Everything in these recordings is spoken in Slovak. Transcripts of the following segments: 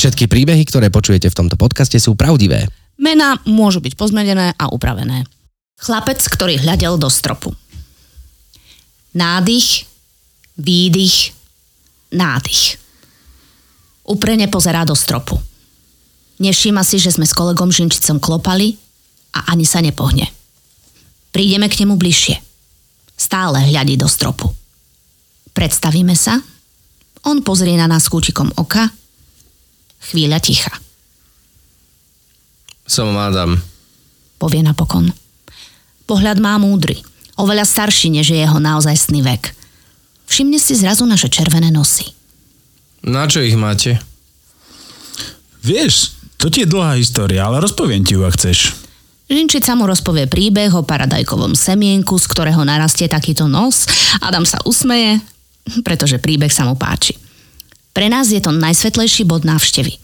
Všetky príbehy, ktoré počujete v tomto podcaste sú pravdivé. Mená môžu byť pozmenené a upravené. Chlapec, ktorý hľadel do stropu. Nádych, výdych, nádych. Uprene pozerá do stropu. Nevšíma si, že sme s kolegom Žinčicom klopali a ani sa nepohne. Prídeme k nemu bližšie. Stále hľadí do stropu. Predstavíme sa. On pozrie na nás kúčikom oka Chvíľa ticha. Som Adam. Povie napokon. Pohľad má múdry. Oveľa starší, než je jeho naozajstný vek. Všimne si zrazu naše červené nosy. Na čo ich máte? Vieš, to ti je dlhá história, ale rozpoviem ti ju, ak chceš. Žinčica mu rozpovie príbeh o paradajkovom semienku, z ktorého narastie takýto nos. Adam sa usmeje, pretože príbeh sa mu páči. Pre nás je to najsvetlejší bod návštevy.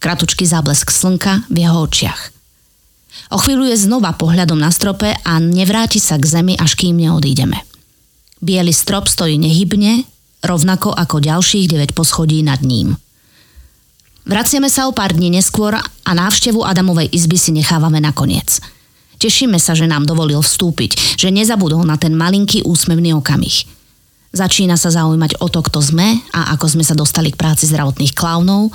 Kratučký záblesk slnka v jeho očiach. O chvíľu je znova pohľadom na strope a nevráti sa k zemi, až kým neodídeme. Bielý strop stojí nehybne, rovnako ako ďalších 9 poschodí nad ním. Vraciame sa o pár dní neskôr a návštevu Adamovej izby si nechávame nakoniec. Tešíme sa, že nám dovolil vstúpiť, že nezabudol na ten malinký úsmevný okamih – Začína sa zaujímať o to, kto sme a ako sme sa dostali k práci zdravotných klaunov,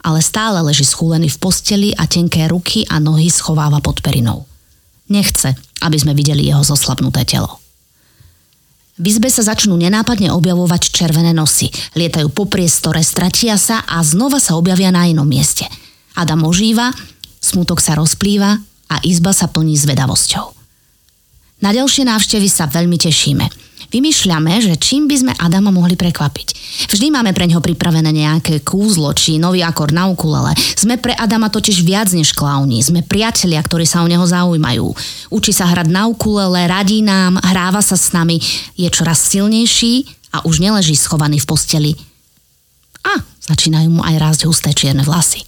ale stále leží schúlený v posteli a tenké ruky a nohy schováva pod perinou. Nechce, aby sme videli jeho zoslabnuté telo. V izbe sa začnú nenápadne objavovať červené nosy. Lietajú po priestore, stratia sa a znova sa objavia na inom mieste. Adam ožíva, smutok sa rozplýva a izba sa plní zvedavosťou. Na ďalšie návštevy sa veľmi tešíme. Vymýšľame, že čím by sme Adama mohli prekvapiť. Vždy máme pre neho pripravené nejaké kúzlo či nový akord na ukulele. Sme pre Adama totiž viac než klauni. Sme priatelia, ktorí sa o neho zaujímajú. Učí sa hrať na ukulele, radí nám, hráva sa s nami, je čoraz silnejší a už neleží schovaný v posteli. A začínajú mu aj rásť husté čierne vlasy.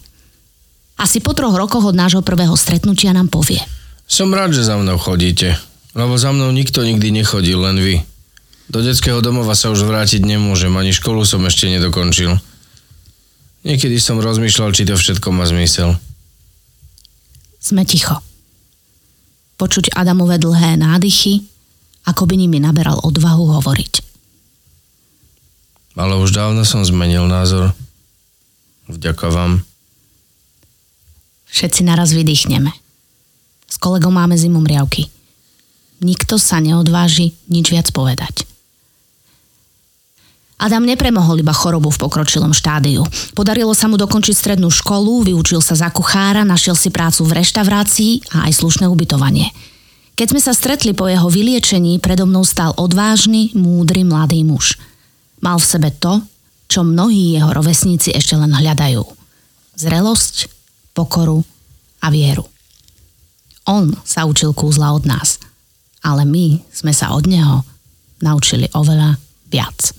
Asi po troch rokoch od nášho prvého stretnutia nám povie. Som rád, že za mnou chodíte, lebo za mnou nikto nikdy nechodil, len vy. Do detského domova sa už vrátiť nemôžem, ani školu som ešte nedokončil. Niekedy som rozmýšľal, či to všetko má zmysel. Sme ticho. Počuť Adamové dlhé nádychy, ako by nimi naberal odvahu hovoriť. Ale už dávno som zmenil názor. Vďaka vám. Všetci naraz vydýchneme. S kolegom máme zimom riavky. Nikto sa neodváži nič viac povedať. Adam nepremohol iba chorobu v pokročilom štádiu. Podarilo sa mu dokončiť strednú školu, vyučil sa za kuchára, našiel si prácu v reštaurácii a aj slušné ubytovanie. Keď sme sa stretli po jeho vyliečení, predo mnou stál odvážny, múdry mladý muž. Mal v sebe to, čo mnohí jeho rovesníci ešte len hľadajú. Zrelosť, pokoru a vieru. On sa učil kúzla od nás, ale my sme sa od neho naučili oveľa viac.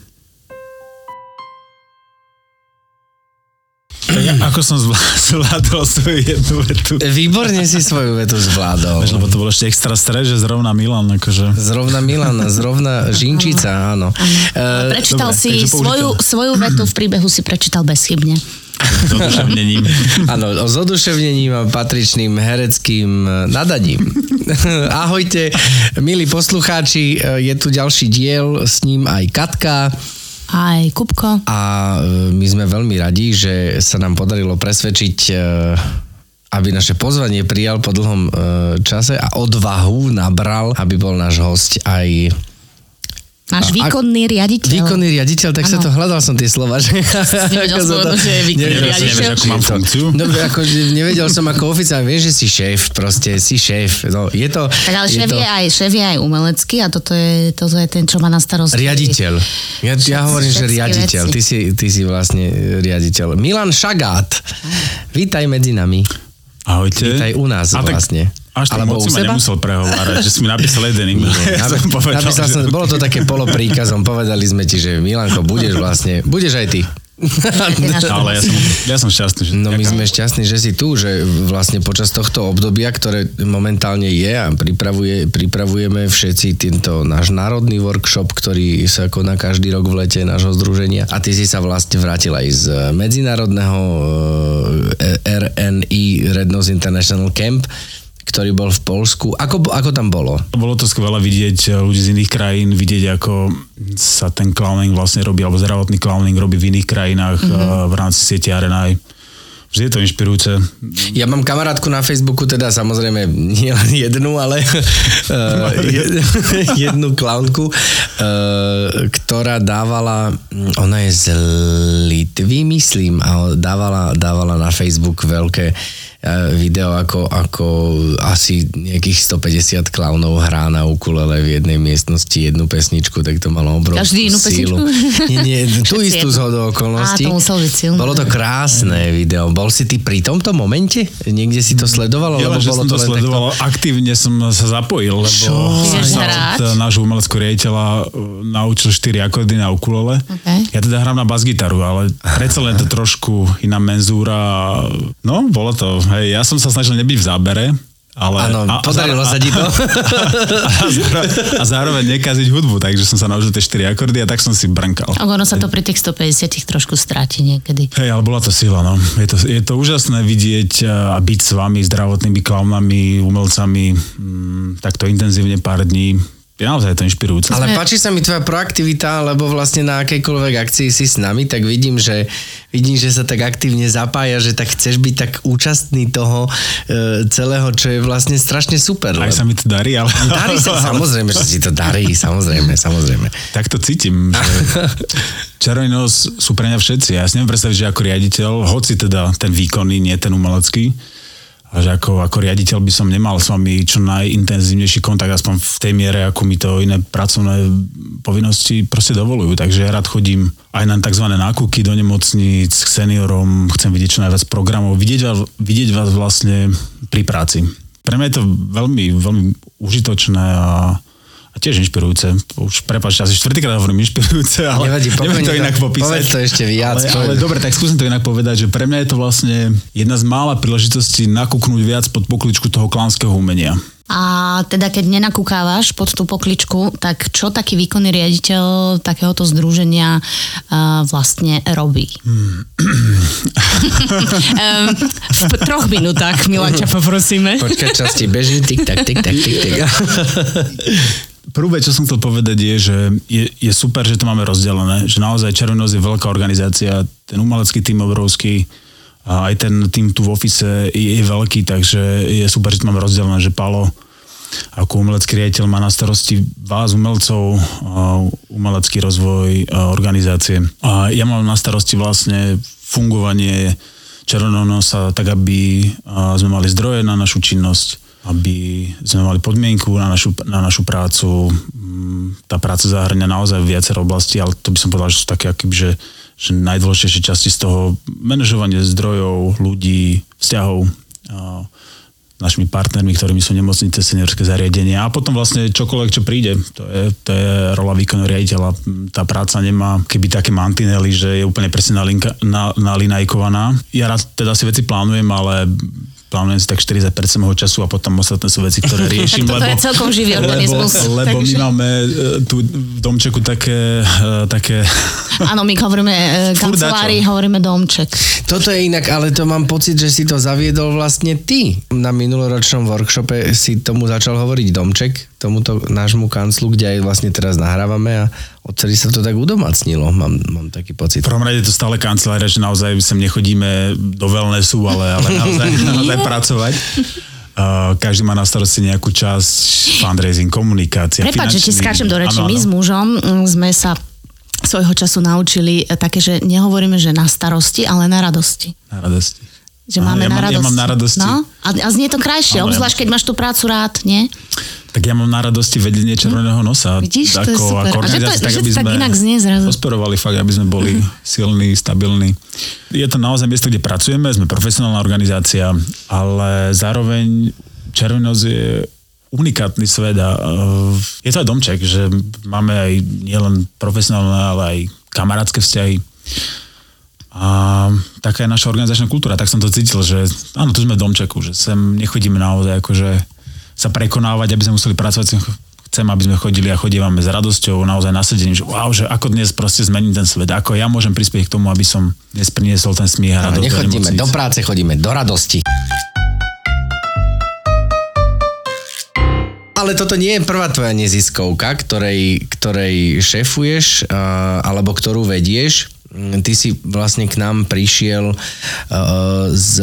Ako som zvládol svoju jednu vetu? Výborne si svoju vetu zvládol. Lebo to bolo ešte extra stres, že zrovna Milan. Akože... Zrovna Milan, zrovna Žinčica, áno. Uh, prečítal Dobre, si svoju, svoju vetu v príbehu si prečítal bezchybne. S oduševnením. Áno, s oduševnením a patričným hereckým e, nadaním. Ahojte, milí poslucháči, e, je tu ďalší diel, s ním aj Katka aj Kupko. A e, my sme veľmi radi, že sa nám podarilo presvedčiť e, aby naše pozvanie prijal po dlhom e, čase a odvahu nabral, aby bol náš host aj Náš výkonný riaditeľ. Výkonný riaditeľ, tak ano. sa to hľadal som tie slova, že... Nevedel som, to, že je výkonný riaditeľ. Nevieš, mám funkciu? Dobre, ako nevedel som ako oficiál, vieš, že si šéf, proste si šéf. No, je to... Tak ale šéf je, to... je, aj, šéf je aj umelecký a toto je, toto je ten, čo má na starosti. Riaditeľ. Ja, ja hovorím, že riaditeľ. Ty si, ty si vlastne riaditeľ. Milan Šagát. Vítaj medzi nami. Ahojte. Vítaj u nás a vlastne. Tak, Až tak Alebo moc u si ma nemusel prehovárať, že si mi napísal jeden e-mail. Ja som povedal, Napísal že- som, bolo to také polopríkazom, povedali sme ti, že Milanko, budeš vlastne, budeš aj ty. Ale ja som, ja som šťastný. Že No my sme šťastní, že si tu, že vlastne počas tohto obdobia, ktoré momentálne je a pripravuje, pripravujeme všetci tento náš národný workshop, ktorý sa koná každý rok v lete nášho združenia a ty si sa vlastne vrátil aj z medzinárodného eh, RNI Red Nose International Camp, ktorý bol v Polsku. Ako, ako tam bolo? Bolo to skvelé vidieť eh, ľudí z iných krajín, vidieť ako sa ten clowning vlastne robí, alebo zdravotný clowning robí v iných krajinách mm-hmm. v rámci siete RNI. Vždy je to inšpirujúce. Ja mám kamarátku na Facebooku, teda samozrejme nie len jednu, ale uh, jednu klaunku, uh, ktorá dávala, ona je z Litvy, myslím, a dávala, dávala na Facebook veľké video, ako, ako asi nejakých 150 klaunov hrá na ukulele v jednej miestnosti jednu pesničku, tak to malo obrovskú Každý inú sílu. pesničku? Nie, nie, tú Všetci istú zhodu okolností. Á, to muselo byť silné. Bolo to krásne video. Bol si ty pri tomto momente? Niekde si to sledoval? Ja Lebo bolo som to len sledoval, aktívne som sa zapojil, lebo Čo? som od nášho umeleckého riaditeľa uh, naučil 4 akordy na ukulele. Okay. Ja teda hrám na basgitaru, ale predsa len to trošku iná menzúra. a- No, bolo to. Hej, ja som sa snažil nebyť v zábere, ale... Áno, podarilo sa ti to? A, zároveň, a zároveň nekaziť hudbu, takže som sa naučil tie 4 akordy a tak som si brnkal. A ono sa to pri tých 150 trošku stráti niekedy. Hej, ale bola to sila, no. Je to, je to úžasné vidieť a byť s vami, zdravotnými klaunami, umelcami, mm, takto intenzívne pár dní. Je naozaj to inšpirujúce. Ale páči sa mi tvoja proaktivita, lebo vlastne na akejkoľvek akcii si s nami, tak vidím, že, vidím, že sa tak aktívne zapája, že tak chceš byť tak účastný toho e, celého, čo je vlastne strašne super. Aj lebo- sa mi to darí, ale... Darí sa, samozrejme, že si to darí, samozrejme, samozrejme. Tak to cítim, že Červený nos sú pre mňa všetci. Ja si neviem predstaviť, že ako riaditeľ, hoci teda ten výkonný, nie ten umelecký, a že ako, ako riaditeľ by som nemal s vami čo najintenzívnejší kontakt, aspoň v tej miere, ako mi to iné pracovné povinnosti proste dovolujú. Takže ja rád chodím aj na tzv. nákupky do nemocníc, k seniorom, chcem vidieť čo najviac programov, vidieť vás, vidieť vás vlastne pri práci. Pre mňa je to veľmi, veľmi užitočné a a tiež inšpirujúce. Už prepáčte, asi štvrtýkrát hovorím inšpirujúce, ale Nevadí, neviem to inak to- popísať. povedz to ešte viac, Ale, ale dobre, tak skúsim to inak povedať, že pre mňa je to vlastne jedna z mála príležitostí nakúknúť viac pod pokličku toho klánskeho umenia. A teda keď nenakúkávaš pod tú pokličku, tak čo taký výkonný riaditeľ takéhoto združenia uh, vlastne robí? um, v troch minútach, Milanča, poprosíme. Počkaj, časti beží, tik tak, tik tak, tik tak. Prvé, čo som chcel povedať je, že je, je super, že to máme rozdelené, že naozaj Červenosť je veľká organizácia, ten umelecký tým obrovský, a aj ten tým tu v ofise je, je veľký, takže je super, že to máme rozdelené, že Palo ako umelecký riaditeľ má na starosti vás, umelcov, umelecký rozvoj organizácie. A ja mám na starosti vlastne fungovanie Červeného nosa tak, aby sme mali zdroje na našu činnosť, aby sme mali podmienku na našu, na našu prácu. Mm, Tá práca zahrňa naozaj viacero oblasti, ale to by som povedal, že sú také akýby, že, že najdôležitejšie časti z toho manažovanie zdrojov, ľudí, vzťahov, našimi partnermi, ktorými sú nemocnice, seniorské zariadenia a potom vlastne čokoľvek, čo príde. To je, to je rola výkonného riaditeľa. Tá práca nemá keby také mantinely, že je úplne presne nalinka, na, nalinajkovaná. Ja rád teda si veci plánujem, ale plánujem si tak 40% môjho času a potom ostatné sú veci, ktoré riešim. Tak toto je celkom živý organizmus. Lebo, lebo my máme e, tu v domčeku také, e, také Áno, my hovoríme e, dačo. hovoríme domček. Toto je inak, ale to mám pocit, že si to zaviedol vlastne ty. Na minuloročnom workshope si tomu začal hovoriť domček, tomuto nášmu kanclu, kde aj vlastne teraz nahrávame a odtedy sa to tak udomacnilo, mám, mám taký pocit. V prvom rade je to stále kancelária, že naozaj sem nechodíme do wellnessu, ale, ale naozaj, naozaj pracovať. Uh, každý má na starosti nejakú časť fundraising, komunikácia, Prepač, že ti skáčem do reči. Áno, My áno. s mužom mm, sme sa svojho času naučili e, také, že nehovoríme, že na starosti, ale na radosti. Na radosti. Že máme ja na mám- ja radosti. mám na radosti. No? A, a znie to krajšie, ja obzvlášť keď máš tú prácu rád, nie? Tak ja mám na radosti vedenie Červeného nosa. Vidíš, to je ako, super. Ako A že to- tak, že aby to tak inak znie zrazu. Prosperovali fakt, aby sme boli silní, stabilní. Je to naozaj miesto, kde pracujeme, sme profesionálna organizácia, ale zároveň Červenosť je unikátny svet a je to aj domček, že máme aj nielen profesionálne, ale aj kamarátske vzťahy. A taká je naša organizačná kultúra, tak som to cítil, že áno, tu sme v domčeku, že sem nechodíme naozaj akože sa prekonávať, aby sme museli pracovať, chcem, aby sme chodili a chodívame s radosťou, naozaj nasadením, že wow, že ako dnes proste zmením ten svet, ako ja môžem prispieť k tomu, aby som dnes priniesol ten smiech a radosť. Nechodíme do práce, chodíme do radosti. Ale toto nie je prvá tvoja neziskovka, ktorej, ktorej šefuješ alebo ktorú vedieš. Ty si vlastne k nám prišiel z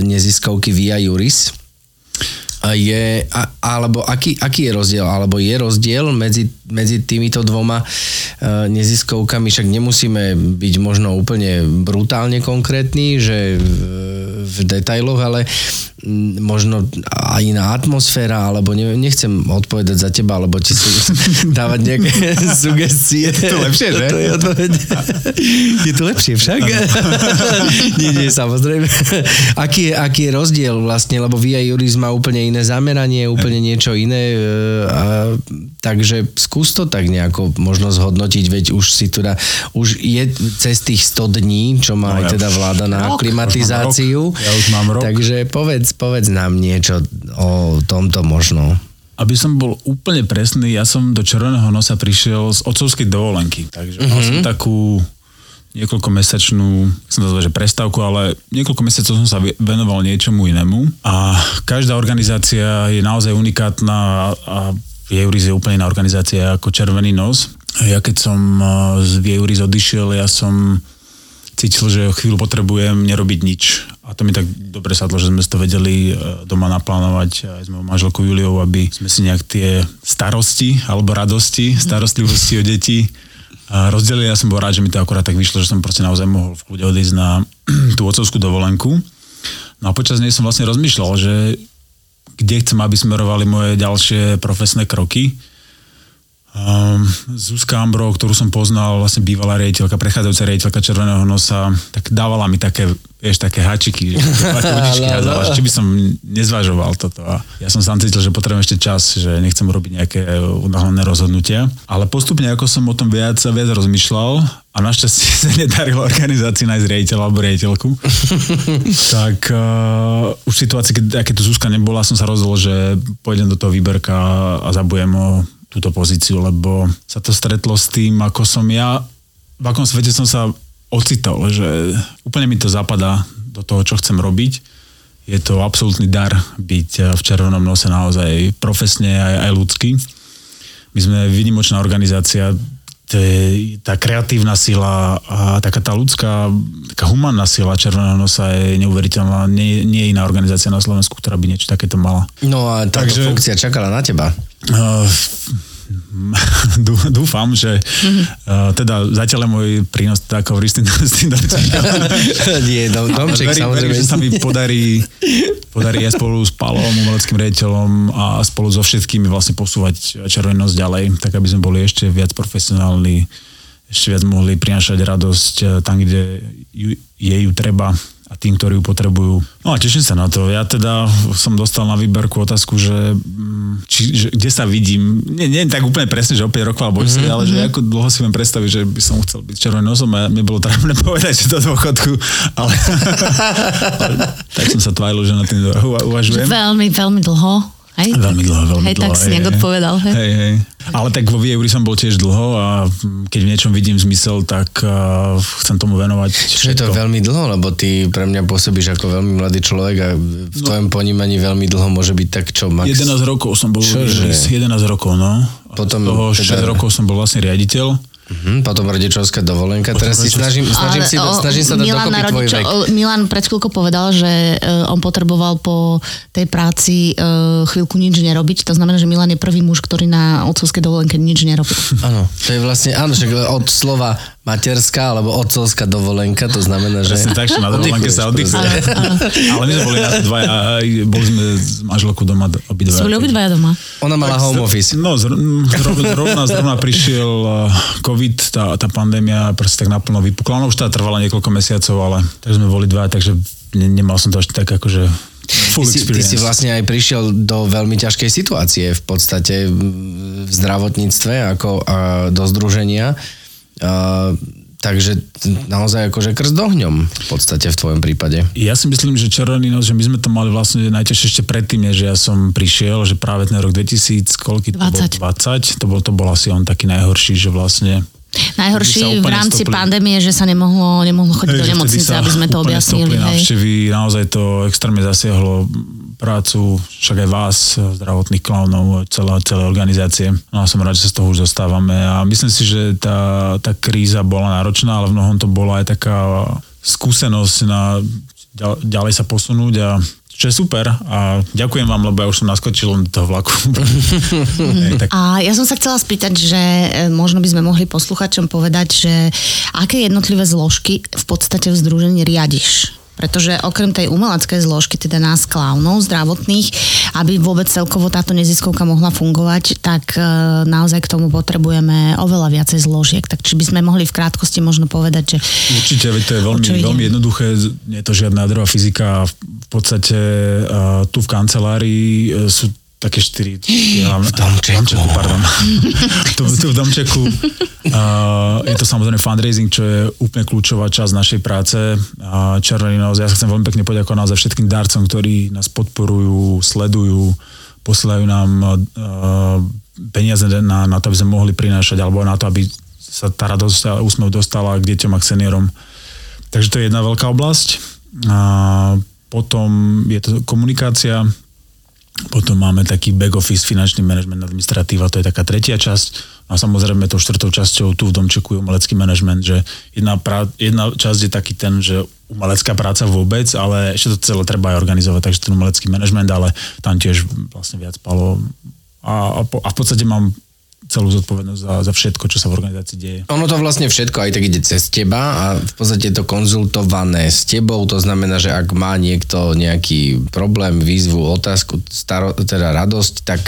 neziskovky Via Juris. Je, alebo aký, aký je rozdiel? Alebo je rozdiel medzi, medzi týmito dvoma neziskovkami? Však nemusíme byť možno úplne brutálne konkrétni, že v, v detailoch, ale možno aj iná atmosféra, alebo ne, nechcem odpovedať za teba, alebo ti si dávať nejaké sugestie. Je to lepšie, že? To je, odpoveď. je to lepšie však? nie, nie, samozrejme. aký, je, aký je rozdiel vlastne, lebo VI Juris má úplne iné zameranie, úplne niečo iné, e, a, takže skús to tak nejako možno zhodnotiť, veď už si teda, už je cez tých 100 dní, čo má no, aj teda vláda na rok, klimatizáciu. Ja už mám rok. Takže povedz, povedz nám niečo o tomto možno. Aby som bol úplne presný, ja som do Červeného nosa prišiel z otcovskej dovolenky. Takže mm-hmm. mal som mhm. takú niekoľkomesačnú, som to že prestávku, ale niekoľko mesiacov som sa venoval niečomu inému a každá organizácia je naozaj unikátna a Vieuris je úplne iná organizácia ako Červený nos. Ja keď som z Vieuris odišiel, ja som cítil, že chvíľu potrebujem nerobiť nič. A to mi tak dobre sadlo, že sme to vedeli e, doma naplánovať aj s mojou manželkou Juliou, aby sme si nejak tie starosti alebo radosti, starostlivosti o deti rozdelili. Ja som bol rád, že mi to akorát tak vyšlo, že som proste naozaj mohol v kľude odísť na tú otcovskú dovolenku. No a počas nej som vlastne rozmýšľal, že kde chcem, aby smerovali moje ďalšie profesné kroky. Um, Zuzka Ambro, ktorú som poznal, vlastne bývalá rejiteľka, prechádzajúca rejiteľka Červeného nosa, tak dávala mi také, vieš, také hačiky, že, či by som nezvažoval toto. A ja som sám cítil, že potrebujem ešte čas, že nechcem robiť nejaké unáhlené rozhodnutia. Ale postupne, ako som o tom viac a viac rozmýšľal, a našťastie sa nedarilo organizácii nájsť rejiteľa alebo rejiteľku, tak uh, už v situácii, keď, keď tu Zuzka nebola, som sa rozhodol, že pôjdem do toho výberka a zabujem o túto pozíciu, lebo sa to stretlo s tým, ako som ja, v akom svete som sa ocitol, že úplne mi to zapadá do toho, čo chcem robiť. Je to absolútny dar byť v červenom nose naozaj profesne aj, aj ľudský. My sme výnimočná organizácia, to je tá kreatívna sila a taká tá ľudská, taká humánna sila Červeného nosa je neuveriteľná. Nie, nie je iná organizácia na Slovensku, ktorá by niečo takéto mala. No a táto Takže, funkcia čakala na teba. Uh, dúfam, že uh, teda zatiaľ je môj prínos ako s tým, s tým domčekom. Nie, dom, domček verím, samozrejme. Verím, že sa mi podarí, podarí aj spolu s Palom, umeleckým rejiteľom a spolu so všetkými vlastne posúvať červenosť ďalej, tak aby sme boli ešte viac profesionálni, ešte viac mohli prinašať radosť eh, tam, kde ju, je ju treba a tým, ktorí ju potrebujú. No a teším sa na to. Ja teda som dostal na výberku otázku, že, mm, či, že kde sa vidím, nie, nie tak úplne presne, že o 5 rokov alebo mm-hmm. ale že mhm. ako dlho si viem predstaviť, že by som chcel byť červeným nosom a mne bolo trápne povedať, že do dôchodku, ale, ale tak som sa tváril, že na tým uvažujem. Veľmi, veľmi dlho. Hej? Veľmi dlho, veľmi hej, dlho. tak si nejak odpovedal. Hej. Hej, hej. Ale tak vo Vieuri som bol tiež dlho a keď v niečom vidím zmysel, tak uh, chcem tomu venovať Čo je to veľmi dlho, lebo ty pre mňa pôsobíš ako veľmi mladý človek a v no, tvojom ponímaní veľmi dlho môže byť tak čo, max? 11 rokov som bol. Čože? 11 rokov, no. Potom, z toho 6 teda... rokov som bol vlastne riaditeľ. Mm-hmm, potom rodičovská dovolenka. Potom Teraz si snažím, snažím, si, o, snažím sa dať Milan dokopy tvoj vek. Milan pred chvíľkou povedal, že uh, on potreboval po tej práci uh, chvíľku nič nerobiť. To znamená, že Milan je prvý muž, ktorý na otcovskej dovolenke nič nerobí. Áno, to je vlastne, áno, však od slova materská alebo otcovská dovolenka, to znamená, že... Presne tak, že na dovolenke sa oddychuje. Ale my sme boli na to dvaja, boli sme s manželkou doma obidvaja. Sme boli obidvaja doma. Ona mala tak, home office. No, zrovna, zrovna, zrovna prišiel COVID, tá, tá pandémia proste tak naplno vypukla. Ona už teda trvala niekoľko mesiacov, ale tak sme boli dva, takže ne, nemal som to až tak akože Full ty, si, ty si vlastne aj prišiel do veľmi ťažkej situácie v podstate v zdravotníctve ako a, do združenia. Takže naozaj akože krst ohňom v podstate v tvojom prípade. Ja si myslím, že červený nos, že my sme to mali vlastne najťažšie ešte predtým, že ja som prišiel, že práve ten rok 2000, koľky 20. to bol 20, to bol, to bol asi on taký najhorší, že vlastne Najhorší v rámci stopli. pandémie, že sa nemohlo, nemohlo chodiť do nemocnice, aby sme to objasnili. Návštevy, naozaj to extrémne zasiahlo prácu, však aj vás, zdravotných klaunov, celé, celé organizácie. No a som rád, že sa z toho už zostávame a myslím si, že tá, tá kríza bola náročná, ale v mnohom to bola aj taká skúsenosť na ďalej sa posunúť a čo je super a ďakujem vám, lebo ja už som naskočil do toho vlaku. a ja som sa chcela spýtať, že e, možno by sme mohli posluchačom povedať, že aké jednotlivé zložky v podstate v združení riadiš? Pretože okrem tej umeleckej zložky, teda nás klaunov zdravotných, aby vôbec celkovo táto neziskovka mohla fungovať, tak e, naozaj k tomu potrebujeme oveľa viacej zložiek. Tak či by sme mohli v krátkosti možno povedať, že... Určite, veď to je veľmi, veľmi jednoduché, nie je to žiadna druhá fyzika. V podstate uh, tu v kancelárii uh, sú také štyri... Ja, v domčeku. domčeku pardon. tu, tu v domčeku. Uh, je to samozrejme fundraising, čo je úplne kľúčová časť našej práce. Uh, Červený nos, ja sa chcem veľmi pekne poďakovať naozaj všetkým darcom, ktorí nás podporujú, sledujú, posielajú nám uh, peniaze na, na to, aby sme mohli prinášať, alebo na to, aby sa tá radosť a úsmev dostala k deťom a k seniorom. Takže to je jedna veľká oblasť. A potom je to komunikácia, potom máme taký back office, finančný management, administratíva, to je taká tretia časť. A samozrejme tou štvrtou časťou tu v Domčeku je umelecký manažment, že jedna, pra, jedna časť je taký ten, že umelecká práca vôbec, ale ešte to celé treba aj organizovať, takže ten umelecký manažment, ale tam tiež vlastne viac palo. A, a, po, a v podstate mám celú zodpovednosť za, za všetko, čo sa v organizácii deje. Ono to vlastne všetko aj tak ide cez teba a v podstate je to konzultované s tebou, to znamená, že ak má niekto nejaký problém, výzvu, otázku, staro, teda radosť, tak...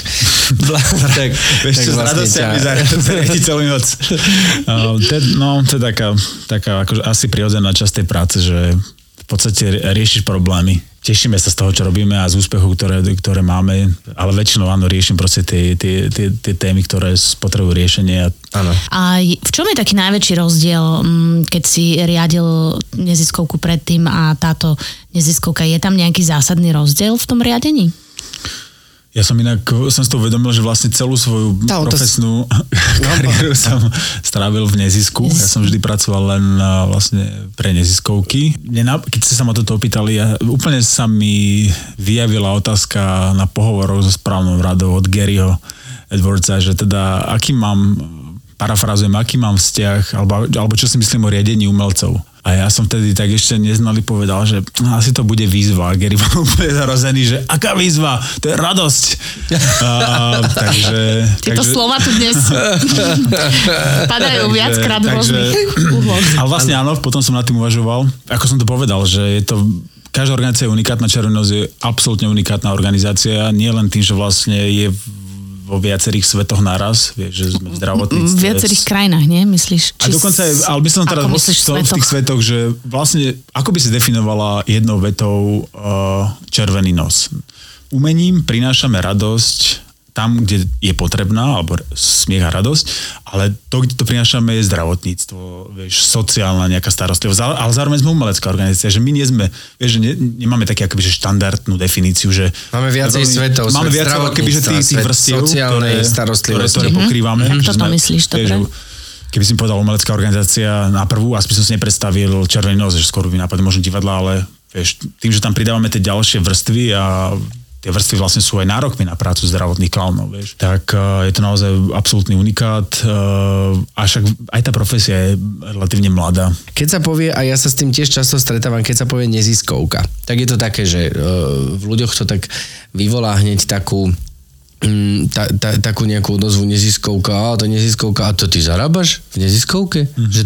tak, vieš čo, vlastne s radosťami ťa... celú noc. no, to je taká, taká akože asi prirodzená časť tej práce, že v podstate riešiš problémy tešíme sa z toho, čo robíme a z úspechov, ktoré, ktoré máme, ale väčšinou áno, riešim proste tie, tie, tie, tie témy, ktoré potrebujú riešenie. Áno. A v čom je taký najväčší rozdiel, mm, keď si riadil neziskovku predtým a táto neziskovka? Je tam nejaký zásadný rozdiel v tom riadení? Ja som inak, som si to uvedomil, že vlastne celú svoju tá, profesnú to... kariéru som strávil v nezisku. Ja som vždy pracoval len vlastne pre neziskovky. Keď ste sa ma toto opýtali, ja, úplne sa mi vyjavila otázka na pohovoroch so správnou radou od Garyho Edwardsa, že teda aký mám, parafrazujem, aký mám vzťah, alebo, alebo čo si myslím o riadení umelcov. A ja som vtedy tak ešte neznali povedal, že asi to bude výzva. A Gary bol úplne zarozený, že aká výzva? To je radosť. A, takže, Tieto takže... slova tu dnes padajú viackrát v rôznych Ale vlastne áno, potom som nad tým uvažoval. Ako som to povedal, že je to každá organizácia je unikátna, Červenosť je absolútne unikátna organizácia, nie len tým, že vlastne je vo viacerých svetoch naraz, vieš, že sme v zdravotníctve. V viacerých krajinách, nie? Myslíš? Či a dokonca, ale by som teraz vo, v tých svetoch, že vlastne, ako by si definovala jednou vetou uh, červený nos? Umením prinášame radosť tam, kde je potrebná, alebo smiech a radosť, ale to, kde to prinášame, je zdravotníctvo, vieš, sociálna nejaká starostlivosť, ale zároveň sme umelecká organizácia, že my nie sme, vieš, že ne, nemáme také akoby, že štandardnú definíciu, že... Máme viacej veľmi, svetov, Máme viac akoby, že tých, tých vrstiev, sociálnej ktoré, starostlivosti. Ktoré, ktoré pokrývame. Mm-hmm. Toto myslíš, dobre? keby si povedal umelecká organizácia na prvú, aspoň som si nepredstavil červený nos, že skôr by nápad možno divadla, ale vieš, tým, že tam pridávame tie ďalšie vrstvy a tie vrstvy vlastne sú aj nárokmi na prácu zdravotných klaunov, vieš. Tak uh, je to naozaj absolútny unikát uh, a však aj tá profesia je relatívne mladá. Keď sa povie, a ja sa s tým tiež často stretávam, keď sa povie neziskovka, tak je to také, že uh, v ľuďoch to tak vyvolá hneď takú mm, ta, ta, takú nejakú odozvu neziskovka, a to neziskovka, a to ty zarábaš v neziskovke? Mm-hmm. Že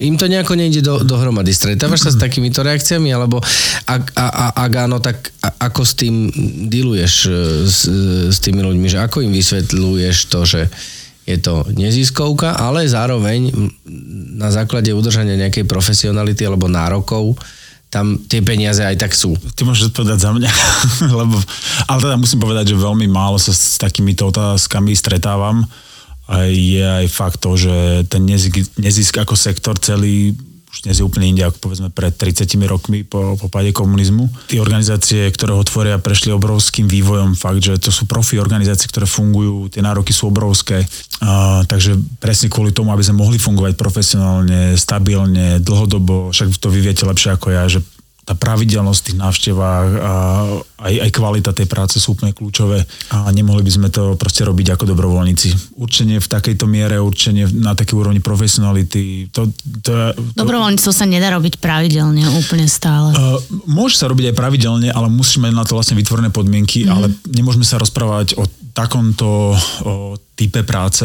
im to nejako nejde do, dohromady. Stretávaš sa s takýmito reakciami, alebo ak, a, a, ak áno, tak ako s tým diluješ e, s, s tými ľuďmi, že ako im vysvetľuješ to, že je to neziskovka, ale zároveň na základe udržania nejakej profesionality alebo nárokov tam tie peniaze aj tak sú. Ty môžeš povedať za mňa, lebo, ale teda musím povedať, že veľmi málo sa s takýmito otázkami stretávam. Je aj fakt to, že ten nezisk, nezisk ako sektor celý už dnes je úplne inde ako povedzme pred 30 rokmi po, po páde komunizmu. Tie organizácie, ktoré ho tvoria, prešli obrovským vývojom. Fakt, že to sú profi organizácie, ktoré fungujú, tie nároky sú obrovské. A, takže presne kvôli tomu, aby sme mohli fungovať profesionálne, stabilne, dlhodobo, však to vy viete lepšie ako ja, že tá pravidelnosť tých návštevách a aj, aj kvalita tej práce sú úplne kľúčové a nemohli by sme to proste robiť ako dobrovoľníci. Určenie v takejto miere, určenie na takej úrovni profesionality. To, to, to... Dobrovoľníctvo sa nedá robiť pravidelne úplne stále. Uh, môže sa robiť aj pravidelne, ale musíme na to vlastne vytvorené podmienky, mm. ale nemôžeme sa rozprávať o takomto o type práce.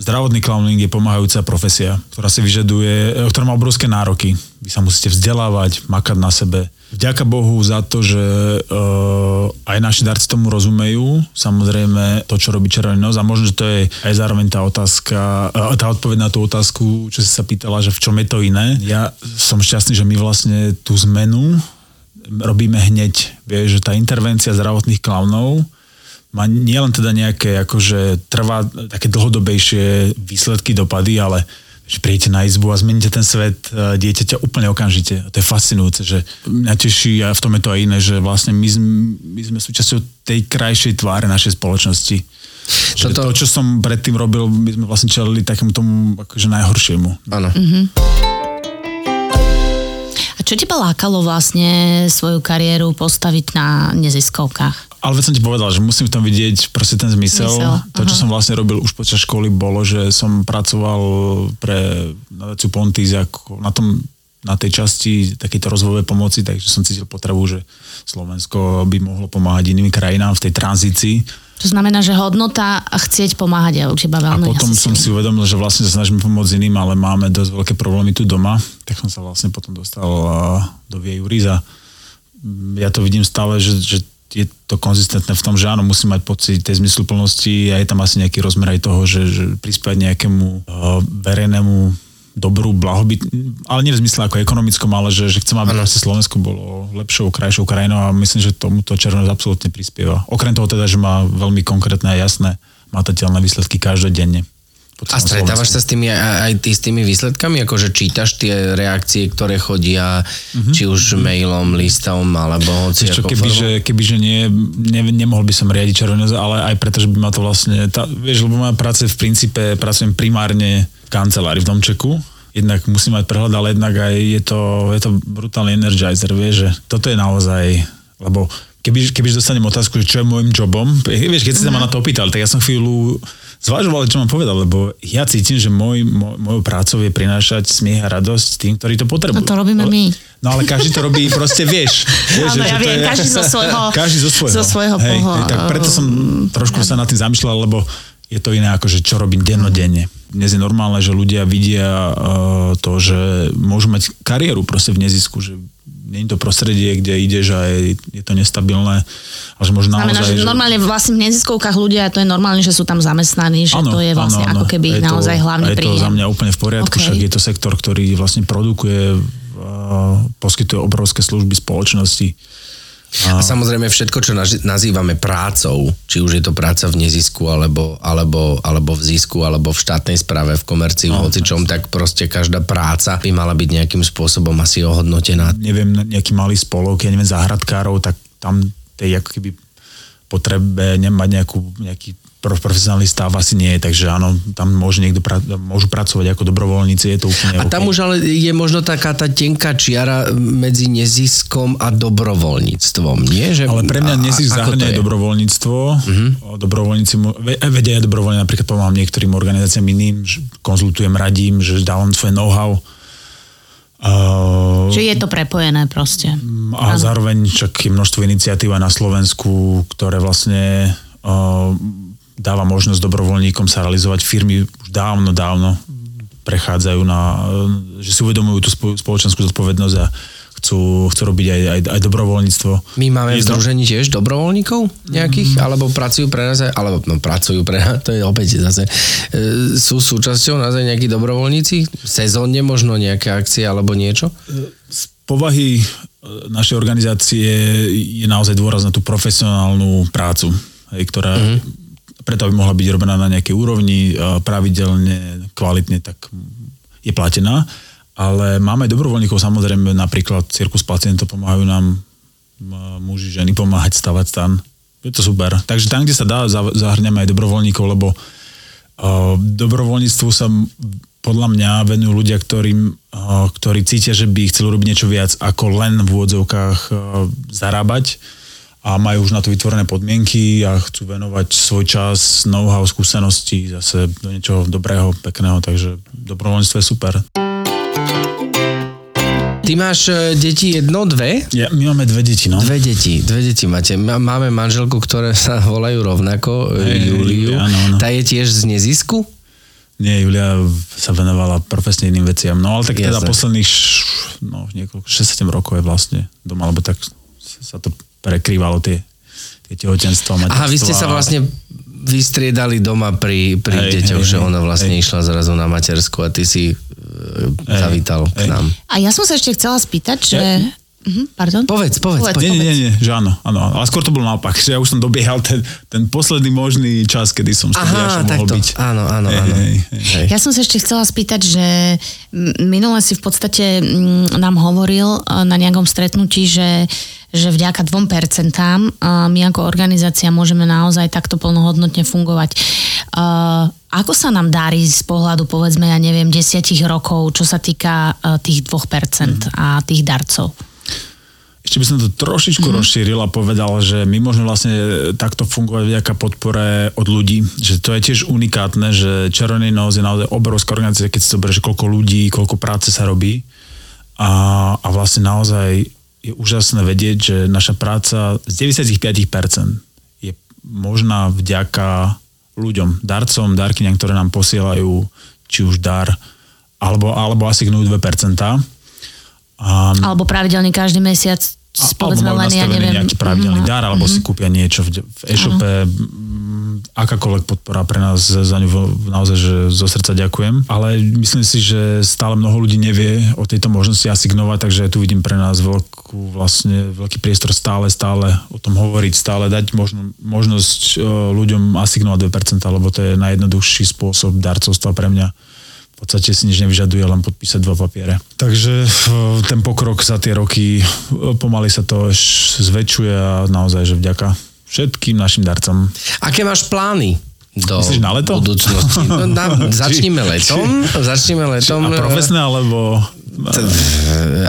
Zdravotný clowning je pomáhajúca profesia, ktorá si vyžaduje, e, ktorá má obrovské nároky. Vy sa musíte vzdelávať, makať na sebe. Vďaka Bohu za to, že uh, aj naši darci tomu rozumejú. Samozrejme to, čo robí Červený nos a možno, že to je aj zároveň tá otázka, uh, tá odpoveď na tú otázku, čo si sa pýtala, že v čom je to iné. Ja som šťastný, že my vlastne tú zmenu robíme hneď. Vieš, že tá intervencia zdravotných klaunov má nielen teda nejaké akože trvá také dlhodobejšie výsledky, dopady, ale že príjete na izbu a zmeníte ten svet e, dieťaťa úplne okamžite. A to je fascinujúce, že mňa teší a v tom je to aj iné, že vlastne my, sme, my sme súčasťou tej krajšej tváre našej spoločnosti. Že Toto... to, čo som predtým robil, my sme vlastne čelili takému tomu akože najhoršiemu. Áno. Mm-hmm. A čo teba lákalo vlastne svoju kariéru postaviť na neziskovkách? Ale veď som ti povedal, že musím v tom vidieť proste ten zmysel. zmysel. To, čo som vlastne robil už počas školy, bolo, že som pracoval pre nadáciu Pontis ako na tom na tej časti takejto rozvojovej pomoci, takže som cítil potrebu, že Slovensko by mohlo pomáhať iným krajinám v tej tranzícii. To znamená, že hodnota a chcieť pomáhať je u teba veľmi A potom som si uvedomil, že vlastne sa snažíme pomôcť iným, ale máme dosť veľké problémy tu doma, tak som sa vlastne potom dostal do Vie Juriza. Ja to vidím stále, že, že je to konzistentné v tom, že áno, musí mať pocit tej zmysluplnosti a je tam asi nejaký rozmer aj toho, že, že prispievať nejakému uh, verejnému dobrú blahobyt, ale nie v zmysle ako ekonomickom, ale že, že chcem, aby ano. Slovensko bolo lepšou, krajšou krajinou a myslím, že tomuto Červenosť absolútne prispieva. Okrem toho teda, že má veľmi konkrétne a jasné matateľné výsledky každodenne. A stretávaš sa s tými, aj ty s tými výsledkami? Akože čítaš tie reakcie, ktoré chodia, mm-hmm. či už mm-hmm. mailom, listom, alebo hoci čo, keby, že, keby, že nie, ne, nemohol by som riadiť čarovňu, ale aj preto, že by ma to vlastne, tá, vieš, lebo moja práce v princípe, pracujem primárne v kancelárii v Domčeku, jednak musím mať prehľad, ale jednak aj je to, je to brutálny energizer, vieš, že toto je naozaj, lebo keby, keby dostanem otázku, že čo je môjim jobom, vieš, keď si sa ma mhm. na to opýtal, tak ja som chvíľu zvažovali, čo mám povedať, lebo ja cítim, že môj, môj, mojou prácou je prinášať smiech a radosť tým, ktorí to potrebujú. No to robíme my. No ale každý to robí proste, vieš. vieš Áno, ja viem, je, každý zo svojho, každý zo svojho, zo svojho hej, hej, tak preto som trošku sa nad tým zamýšľal, lebo je to iné ako, že čo robím dennodenne. Dnes je normálne, že ľudia vidia uh, to, že môžu mať kariéru proste v nezisku, že nie je to prostredie, kde ideš a je, je to nestabilné. A že možno Znamená, naozaj, že, že normálne vlastne v neziskovkách ľudia, to je normálne, že sú tam zamestnaní, že ano, to je vlastne ano, ako keby je naozaj to, hlavný príjem. Je to za mňa úplne v poriadku, okay. však je to sektor, ktorý vlastne produkuje, poskytuje obrovské služby spoločnosti a samozrejme všetko, čo nazývame prácou, či už je to práca v nezisku, alebo, alebo, alebo v zisku, alebo v štátnej správe, v komercii, no, v hocičom, tak proste každá práca by mala byť nejakým spôsobom asi ohodnotená. Neviem, nejaký malý spolok, ja neviem, záhradkárov, tak tam tej ako keby potrebe nemať nejakú, nejaký profesionálny stav asi nie je, takže áno, tam môže niekto pra, môžu pracovať ako dobrovoľníci, je to úplne A tam okay. už ale je možno taká tá tenká čiara medzi neziskom a dobrovoľníctvom, nie? Že, ale pre mňa nezisk zahrňa aj dobrovoľníctvo. Uh-huh. Dobrovoľníci, vedia aj dobrovoľne, napríklad pomáham niektorým organizáciám iným, konzultujem, radím, že dávam svoje know-how. Uh, Čiže je to prepojené proste. A ano. zároveň čak je množstvo iniciatív aj na Slovensku, ktoré vlastne uh, dáva možnosť dobrovoľníkom sa realizovať. Firmy už dávno, dávno prechádzajú na, že si uvedomujú tú spoločenskú zodpovednosť a chcú, chcú robiť aj, aj, aj dobrovoľníctvo. My máme v združení tiež dobrovoľníkov nejakých, mm. alebo pracujú pre nás, alebo no, pracujú pre nás, to je opäť zase, e, sú súčasťou nás aj nejakí dobrovoľníci? Sezónne možno nejaké akcie alebo niečo? Z povahy našej organizácie je naozaj dôraz na tú profesionálnu prácu, hej, ktorá mm-hmm. Preto, aby mohla byť robená na nejakej úrovni, pravidelne, kvalitne, tak je platená. Ale máme dobrovoľníkov, samozrejme, napríklad Cirkus pacientov pomáhajú nám muži, ženy pomáhať stavať stan. Je to super. Takže tam, kde sa dá, zahrňame aj dobrovoľníkov, lebo uh, dobrovoľníctvu sa podľa mňa venujú ľudia, ktorým, uh, ktorí cítia, že by chceli robiť niečo viac ako len v úvodzovkách zarábať a majú už na to vytvorené podmienky a chcú venovať svoj čas, know-how, skúsenosti zase do niečoho dobrého, pekného, takže dobrovoľníctvo je super. Ty máš e, deti jedno, dve? Ja, my máme dve deti, no. Dve deti, dve deti máte. Máme manželku, ktoré sa volajú rovnako, hey, Juliu. Julia, no, no. Tá je tiež z nezisku? Nie, Julia sa venovala profesne iným veciam. No ale tak teda Jasne. teda posledných no, niekoľko, 6-7 rokov je vlastne doma, alebo tak sa to prekrývalo tie, tie tehotenstva. Aha, vy ste sa vlastne vystriedali doma pri, pri hej, deťoch, hej, že ona vlastne hej. išla zrazu na matersku a ty si hej, zavítal hej. k nám. A ja som sa ešte chcela spýtať, že... Mm-hmm, pardon? Povedz, povedz. povedz nie, nie, nie, že áno, áno. Ale skôr to bolo naopak, že ja už som dobiehal ten, ten posledný možný čas, kedy som Aha, mohol byť. Áno, áno, áno. Hej, hej, hej. Ja som sa ešte chcela spýtať, že minule si v podstate nám hovoril e, na nejakom stretnutí, že že vďaka 2% my ako organizácia môžeme naozaj takto plnohodnotne fungovať. Ako sa nám darí z pohľadu, povedzme, ja neviem, desiatich rokov, čo sa týka tých 2% mm. a tých darcov? Ešte by som to trošičku mm-hmm. rozšíril a povedal, že my môžeme vlastne takto fungovať vďaka podpore od ľudí. Že to je tiež unikátne, že Červený nos je naozaj obrovská organizácia, keď si zoberieš, koľko ľudí, koľko práce sa robí. A, a vlastne naozaj je úžasné vedieť, že naša práca z 95% je možná vďaka ľuďom, darcom, darkyňam, ktoré nám posielajú či už dar, alebo, alebo asignujú 2%. Um, alebo pravidelne každý mesiac a, povedzme len, ja neviem. nejaký pravidelný uh-huh. dar, alebo uh-huh. si kúpia niečo v, v e-shope. Uh-huh. Akákoľvek podpora pre nás za ňu naozaj, že zo srdca ďakujem. Ale myslím si, že stále mnoho ľudí nevie o tejto možnosti asignovať, takže tu vidím pre nás veľkú, vlastne, veľký priestor stále, stále o tom hovoriť, stále dať možno, možnosť ľuďom asignovať 2%, lebo to je najjednoduchší spôsob darcovstva pre mňa v podstate si nič nevyžaduje, len podpísať dva papiere. Takže ten pokrok za tie roky pomaly sa to zväčšuje a naozaj, že vďaka všetkým našim darcom. Aké máš plány? do Myslíš na leto? budúcnosti. No, na, začníme letom. Či, začníme letom. Či, a profesné alebo...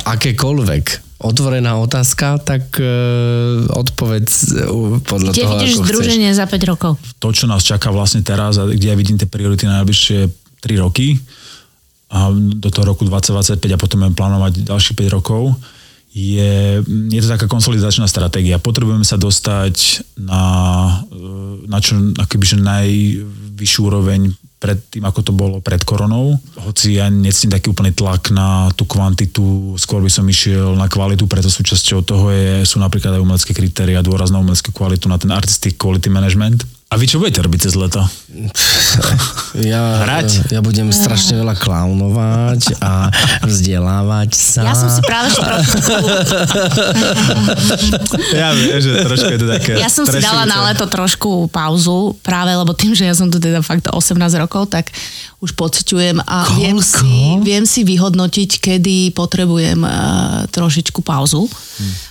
Akékoľvek otvorená otázka, tak uh, odpovedz uh, podľa kde toho, vidíš združenie za 5 rokov? To, čo nás čaká vlastne teraz a kde ja vidím tie priority na najbližšie 3 roky, a do toho roku 2025 a potom plánovať ďalších 5 rokov, je, je to taká konsolidačná stratégia. Potrebujeme sa dostať na, na čo akobyže najvyššiu úroveň pred tým, ako to bolo pred koronou. Hoci ja necítim taký úplný tlak na tú kvantitu, skôr by som išiel na kvalitu, preto súčasťou toho je, sú napríklad aj umelecké kritéria, dôraz na umeleckú kvalitu, na ten artistic quality management. A vy čo budete robiť cez leto? Ja, Hrať? Ja budem strašne veľa klaunovať a vzdelávať sa. Ja som si práve Ja viem, že trošku je to také... Ja som si dala na leto trošku pauzu, práve lebo tým, že ja som tu teda fakt 18 rokov, tak už pociťujem a viem si, viem si vyhodnotiť, kedy potrebujem uh, trošičku pauzu. Hmm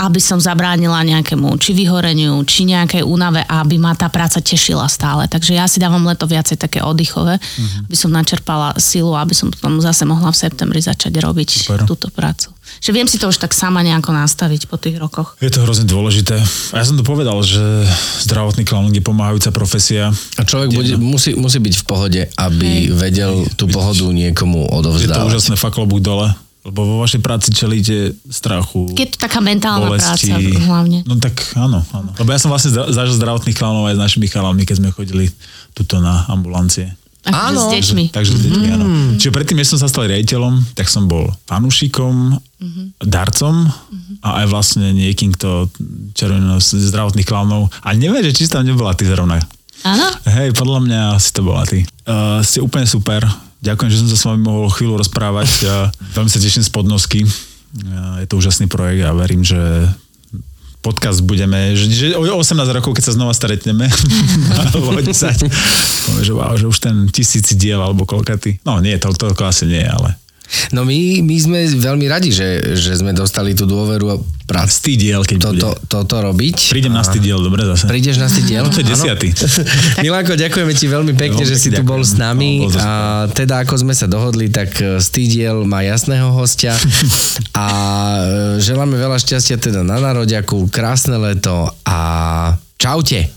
aby som zabránila nejakému či vyhoreniu, či nejakej únave a aby ma tá práca tešila stále. Takže ja si dávam leto viacej také oddychové, uh-huh. aby som načerpala silu, aby som potom zase mohla v septembri začať robiť Super. túto prácu. Že viem si to už tak sama nejako nastaviť po tých rokoch. Je to hrozne dôležité. A ja som to povedal, že zdravotný clown je pomáhajúca profesia. A človek bude, musí, musí byť v pohode, aby Hej. vedel tú pohodu niekomu odovzdávať. Je to úžasné, fakt dole. Lebo vo vašej práci čelíte strachu. Keď to taká mentálna bolesti. práca hlavne. No tak áno, áno. Lebo ja som vlastne zažil zdravotných klánov aj s našimi chalami, keď sme chodili tuto na ambulancie. Áno. S deťmi. Takže, takže s deťmi, mm. áno. Čiže predtým, než som sa stal rejiteľom, tak som bol fanúšikom, mm-hmm. darcom mm-hmm. a aj vlastne niekým, kto červený zdravotných klánov. A neviem, že či tam nebola ty zrovna. Áno? Hej, podľa mňa si to bola ty. Uh, ste úplne super Ďakujem, že som sa s vami mohol chvíľu rozprávať. Ja veľmi sa teším z podnosky. Je to úžasný projekt a verím, že podcast budeme, že, že o 18 rokov, keď sa znova stretneme, alebo 10, poviem, že wow, že už ten tisíci diel, alebo koľkatý. No nie, to, toľko asi nie, ale No my, my sme veľmi radi, že, že sme dostali tú dôveru a prác. diel, keď toto, bude. toto robiť. Prídem na diel, dobre zase. Prídeš na diel? No to je desiatý. Miláko, ďakujeme ti veľmi pekne, veľmi že si tu bol s nami. No, a teda ako sme sa dohodli, tak e, diel má jasného hostia a e, želáme veľa šťastia teda na narodiaku, krásne leto a čaute.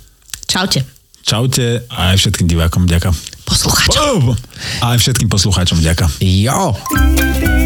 Čaute. Čaute a aj všetkým divákom ďakujem poslucháčom. A aj všetkým poslucháčom ďakujem. Jo.